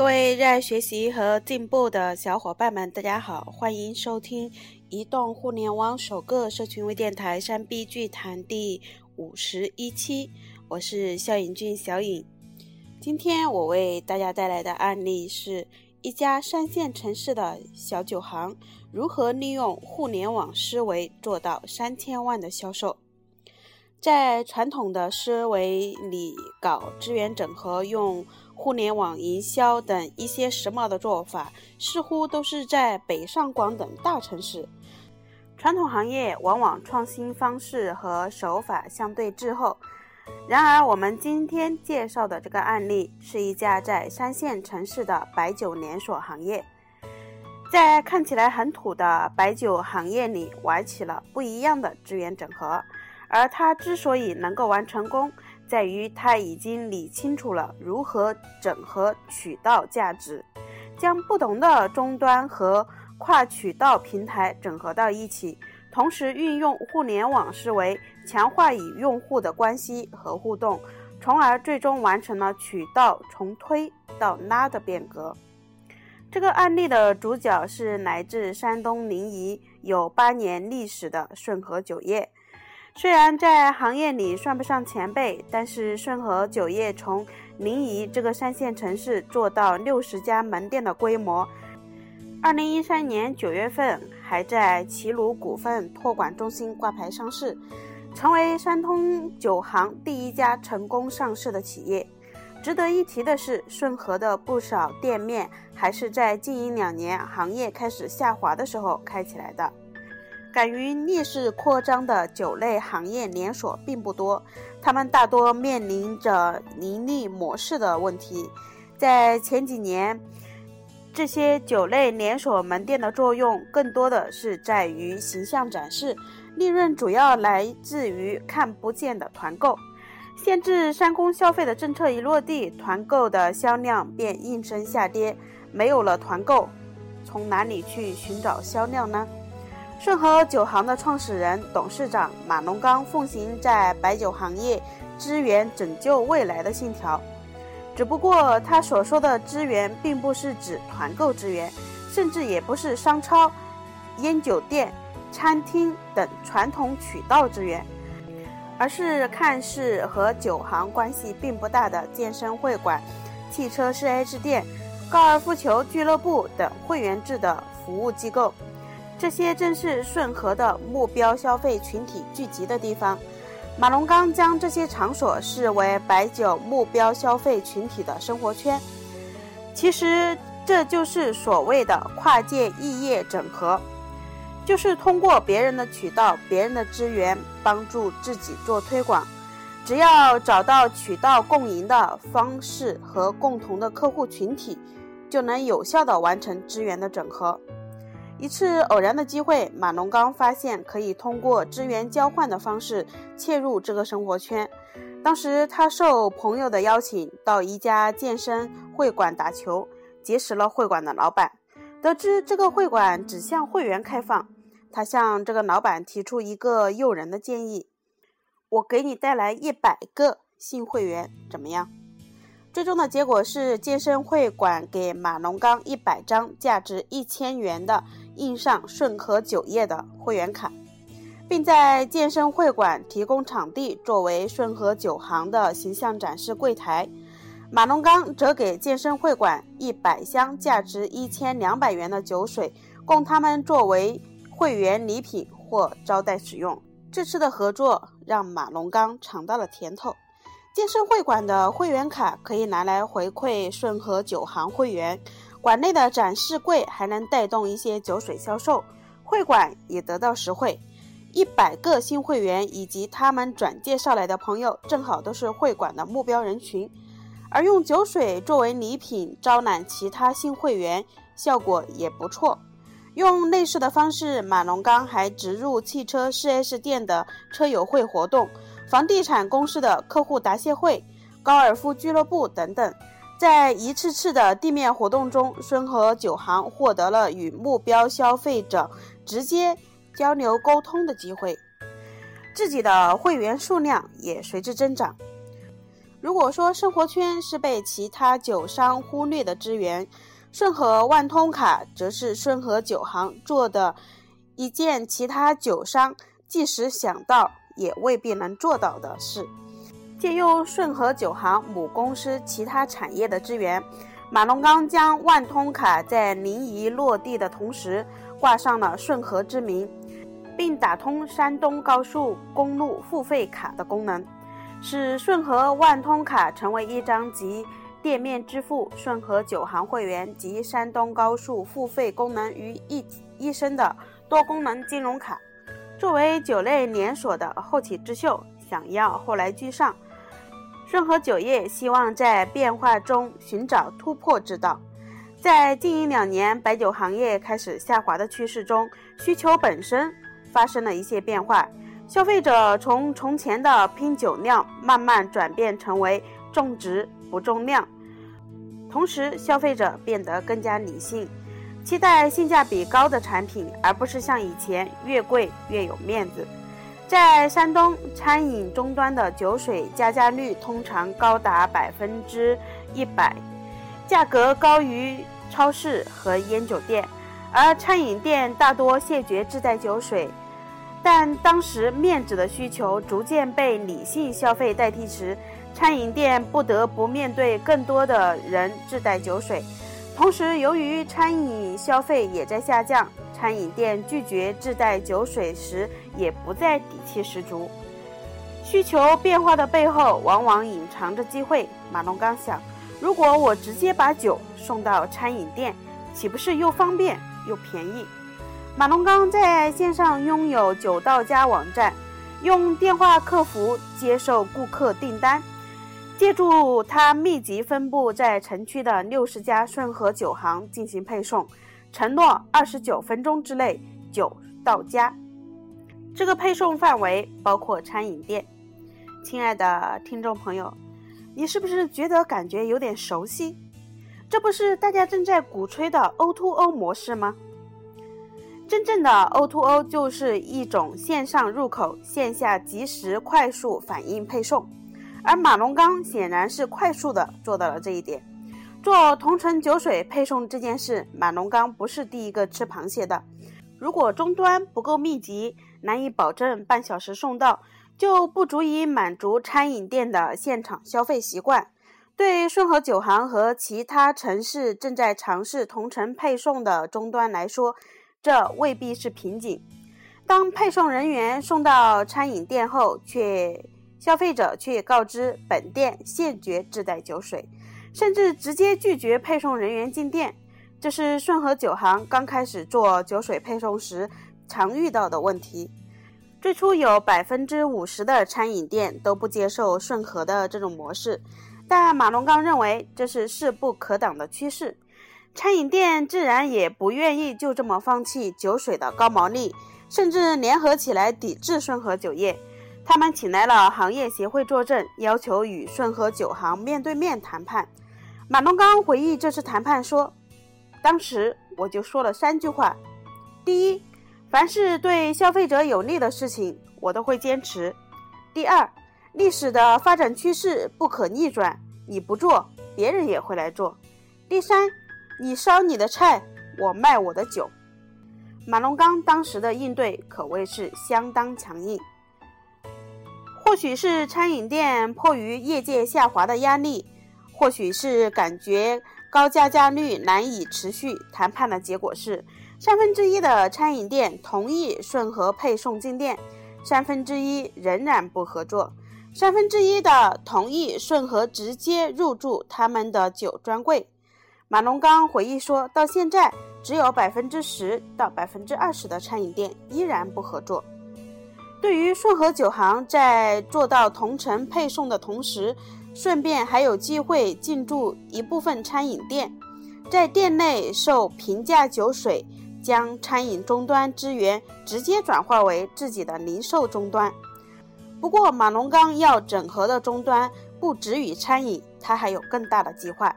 各位热爱学习和进步的小伙伴们，大家好，欢迎收听移动互联网首个社群微电台《山 B 剧谈》第五十一期，我是肖颖俊小颖。今天我为大家带来的案例是一家三线城市的小酒行如何利用互联网思维做到三千万的销售。在传统的思维里，搞资源整合用。互联网营销等一些时髦的做法，似乎都是在北上广等大城市。传统行业往往创新方式和手法相对滞后。然而，我们今天介绍的这个案例是一家在三线城市的白酒连锁行业，在看起来很土的白酒行业里玩起了不一样的资源整合。而它之所以能够玩成功，在于他已经理清楚了如何整合渠道价值，将不同的终端和跨渠道平台整合到一起，同时运用互联网思维强化与用户的关系和互动，从而最终完成了渠道从推到拉的变革。这个案例的主角是来自山东临沂、有八年历史的顺和酒业。虽然在行业里算不上前辈，但是顺和酒业从临沂这个三线城市做到六十家门店的规模。二零一三年九月份，还在齐鲁股份托管中心挂牌上市，成为山东酒行第一家成功上市的企业。值得一提的是，顺和的不少店面还是在经营两年、行业开始下滑的时候开起来的。敢于逆势扩张的酒类行业连锁并不多，他们大多面临着盈利模式的问题。在前几年，这些酒类连锁门店的作用更多的是在于形象展示，利润主要来自于看不见的团购。限制三公消费的政策一落地，团购的销量便应声下跌。没有了团购，从哪里去寻找销量呢？顺和酒行的创始人、董事长马龙刚奉行在白酒行业支援拯救未来的信条，只不过他所说的资源，并不是指团购资源，甚至也不是商超、烟酒店、餐厅等传统渠道资源，而是看似和酒行关系并不大的健身会馆、汽车 4S 店、高尔夫球俱乐部等会员制的服务机构。这些正是顺和的目标消费群体聚集的地方。马龙刚将这些场所视为白酒目标消费群体的生活圈。其实，这就是所谓的跨界异业整合，就是通过别人的渠道、别人的资源，帮助自己做推广。只要找到渠道共赢的方式和共同的客户群体，就能有效地完成资源的整合。一次偶然的机会，马龙刚发现可以通过资源交换的方式切入这个生活圈。当时他受朋友的邀请到一家健身会馆打球，结识了会馆的老板。得知这个会馆只向会员开放，他向这个老板提出一个诱人的建议：“我给你带来一百个新会员，怎么样？”最终的结果是，健身会馆给马龙刚一百张价值一千元的印上顺和酒业的会员卡，并在健身会馆提供场地作为顺和酒行的形象展示柜台。马龙刚则给健身会馆一百箱价值一千两百元的酒水，供他们作为会员礼品或招待使用。这次的合作让马龙刚尝到了甜头。健身会馆的会员卡可以拿来回馈顺和酒行会员，馆内的展示柜还能带动一些酒水销售，会馆也得到实惠。一百个新会员以及他们转介绍来的朋友，正好都是会馆的目标人群。而用酒水作为礼品招揽其他新会员，效果也不错。用类似的方式，马龙刚还植入汽车 4S 店的车友会活动。房地产公司的客户答谢会、高尔夫俱乐部等等，在一次次的地面活动中，顺和酒行获得了与目标消费者直接交流沟通的机会，自己的会员数量也随之增长。如果说生活圈是被其他酒商忽略的资源，顺和万通卡则是顺和酒行做的一件其他酒商即使想到也未必能做到的事。借用顺和酒行母公司其他产业的资源，马龙刚将万通卡在临沂落地的同时挂上了顺和之名，并打通山东高速公路付费卡的功能。使顺和万通卡成为一张集店面支付、顺和酒行会员及山东高速付费功能于一一身的多功能金融卡。作为酒类连锁的后起之秀，想要后来居上，顺和酒业希望在变化中寻找突破之道。在近一两年白酒行业开始下滑的趋势中，需求本身发生了一些变化。消费者从从前的拼酒量慢慢转变成为重质不重量，同时消费者变得更加理性，期待性价比高的产品，而不是像以前越贵越有面子。在山东餐饮终端的酒水加价率通常高达百分之一百，价格高于超市和烟酒店，而餐饮店大多谢绝自带酒水。但当时面子的需求逐渐被理性消费代替时，餐饮店不得不面对更多的人自带酒水。同时，由于餐饮消费也在下降，餐饮店拒绝自带酒水时也不再底气十足。需求变化的背后，往往隐藏着机会。马龙刚想，如果我直接把酒送到餐饮店，岂不是又方便又便宜？马龙刚在线上拥有酒到家网站，用电话客服接受顾客订单，借助他密集分布在城区的六十家顺和酒行进行配送，承诺二十九分钟之内酒到家。这个配送范围包括餐饮店。亲爱的听众朋友，你是不是觉得感觉有点熟悉？这不是大家正在鼓吹的 O2O 模式吗？真正的 O2O 就是一种线上入口、线下及时快速反应配送，而马龙刚显然是快速的做到了这一点。做同城酒水配送这件事，马龙刚不是第一个吃螃蟹的。如果终端不够密集，难以保证半小时送到，就不足以满足餐饮店的现场消费习惯。对顺和酒行和其他城市正在尝试同城配送的终端来说，这未必是瓶颈。当配送人员送到餐饮店后，却消费者却告知本店现绝自带酒水，甚至直接拒绝配送人员进店，这是顺和酒行刚开始做酒水配送时常遇到的问题。最初有百分之五十的餐饮店都不接受顺和的这种模式，但马龙刚认为这是势不可挡的趋势。餐饮店自然也不愿意就这么放弃酒水的高毛利，甚至联合起来抵制顺和酒业。他们请来了行业协会作证，要求与顺和酒行面对面谈判。马龙刚回忆这次谈判说：“当时我就说了三句话：第一，凡是对消费者有利的事情，我都会坚持；第二，历史的发展趋势不可逆转，你不做，别人也会来做；第三。”你烧你的菜，我卖我的酒。马龙刚当时的应对可谓是相当强硬。或许是餐饮店迫于业界下滑的压力，或许是感觉高加价率难以持续，谈判的结果是三分之一的餐饮店同意顺和配送进店，三分之一仍然不合作，三分之一的同意顺和直接入驻他们的酒专柜。马龙刚回忆说，到现在只有百分之十到百分之二十的餐饮店依然不合作。对于顺和酒行在做到同城配送的同时，顺便还有机会进驻一部分餐饮店，在店内售平价酒水，将餐饮终端资源直接转化为自己的零售终端。不过，马龙刚要整合的终端不止于餐饮，他还有更大的计划。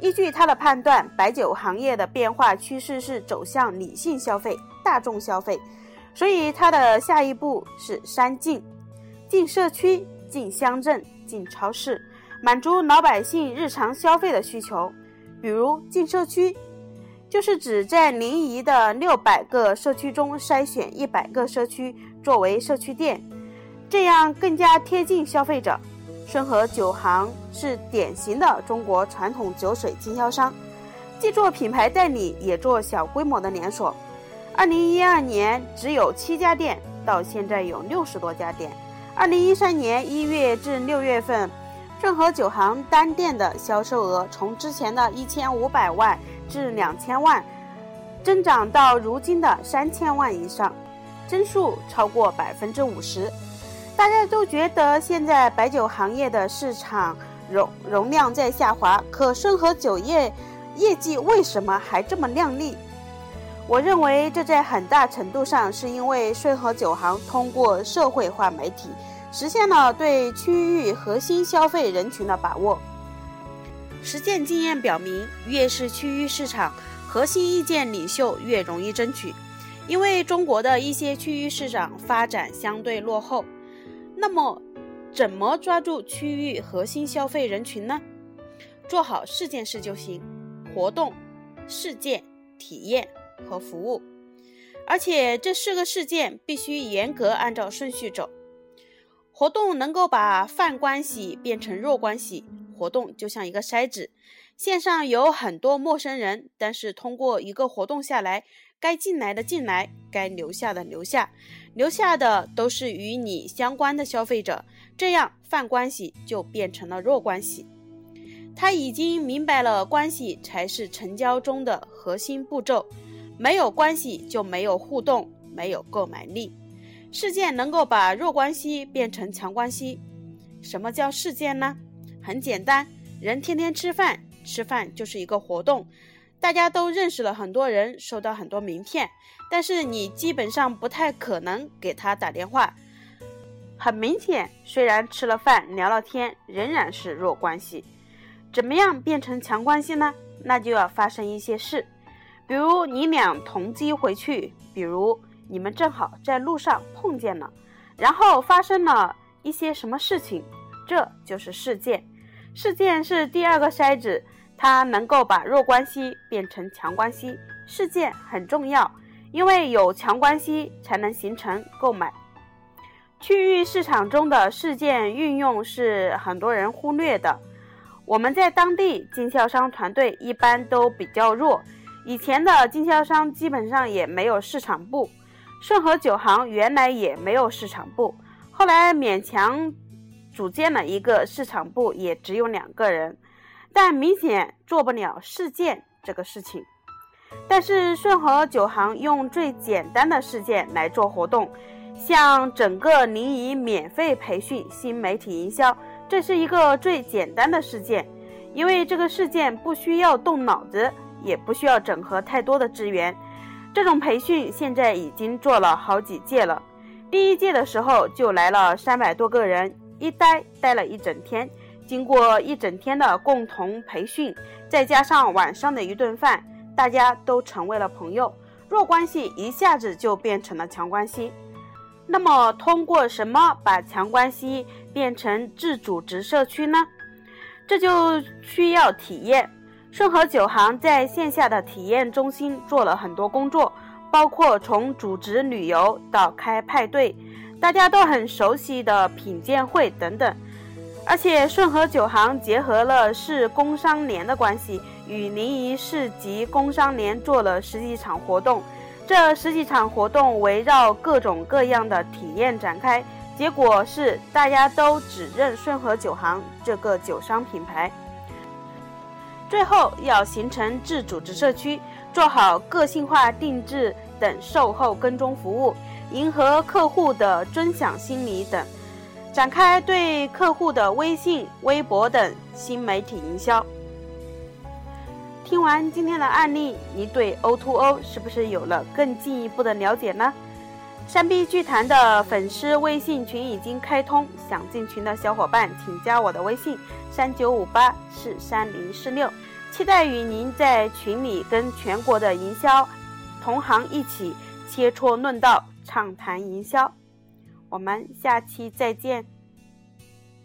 依据他的判断，白酒行业的变化趋势是走向理性消费、大众消费，所以他的下一步是三进：进社区、进乡镇、进超市。满足老百姓日常消费的需求，比如进社区，就是指在临沂的六百个社区中筛选一百个社区作为社区店，这样更加贴近消费者。顺和酒行是典型的中国传统酒水经销商，既做品牌代理，也做小规模的连锁。二零一二年只有七家店，到现在有六十多家店。二零一三年一月至六月份，顺和酒行单店的销售额从之前的一千五百万至两千万，增长到如今的三千万以上，增速超过百分之五十。大家都觉得现在白酒行业的市场容容量在下滑，可顺和酒业业绩为什么还这么靓丽？我认为这在很大程度上是因为顺和酒行通过社会化媒体，实现了对区域核心消费人群的把握。实践经验表明，越是区域市场，核心意见领袖越容易争取，因为中国的一些区域市场发展相对落后。那么，怎么抓住区域核心消费人群呢？做好四件事就行：活动、事件、体验和服务。而且这四个事件必须严格按照顺序走。活动能够把泛关系变成弱关系，活动就像一个筛子，线上有很多陌生人，但是通过一个活动下来。该进来的进来，该留下的留下，留下的都是与你相关的消费者，这样泛关系就变成了弱关系。他已经明白了，关系才是成交中的核心步骤，没有关系就没有互动，没有购买力。事件能够把弱关系变成强关系。什么叫事件呢？很简单，人天天吃饭，吃饭就是一个活动。大家都认识了很多人，收到很多名片，但是你基本上不太可能给他打电话。很明显，虽然吃了饭聊了天，仍然是弱关系。怎么样变成强关系呢？那就要发生一些事，比如你俩同机回去，比如你们正好在路上碰见了，然后发生了一些什么事情，这就是事件。事件是第二个筛子。它能够把弱关系变成强关系，事件很重要，因为有强关系才能形成购买。区域市场中的事件运用是很多人忽略的。我们在当地经销商团队一般都比较弱，以前的经销商基本上也没有市场部。顺和酒行原来也没有市场部，后来勉强组建了一个市场部，也只有两个人。但明显做不了事件这个事情，但是顺和酒行用最简单的事件来做活动，向整个临沂免费培训新媒体营销，这是一个最简单的事件，因为这个事件不需要动脑子，也不需要整合太多的资源。这种培训现在已经做了好几届了，第一届的时候就来了三百多个人，一待待了一整天。经过一整天的共同培训，再加上晚上的一顿饭，大家都成为了朋友，弱关系一下子就变成了强关系。那么，通过什么把强关系变成自组织社区呢？这就需要体验。顺和酒行在线下的体验中心做了很多工作，包括从组织旅游到开派对，大家都很熟悉的品鉴会等等。而且顺和酒行结合了市工商联的关系，与临沂市级工商联做了十几场活动。这十几场活动围绕各种各样的体验展开，结果是大家都只认顺和酒行这个酒商品牌。最后要形成自组织社区，做好个性化定制等售后跟踪服务，迎合客户的尊享心理等。展开对客户的微信、微博等新媒体营销。听完今天的案例，你对 O2O 是不是有了更进一步的了解呢？山 B 剧团的粉丝微信群已经开通，想进群的小伙伴请加我的微信：三九五八四三零四六，期待与您在群里跟全国的营销同行一起切磋论道，畅谈营销。我们下期再见。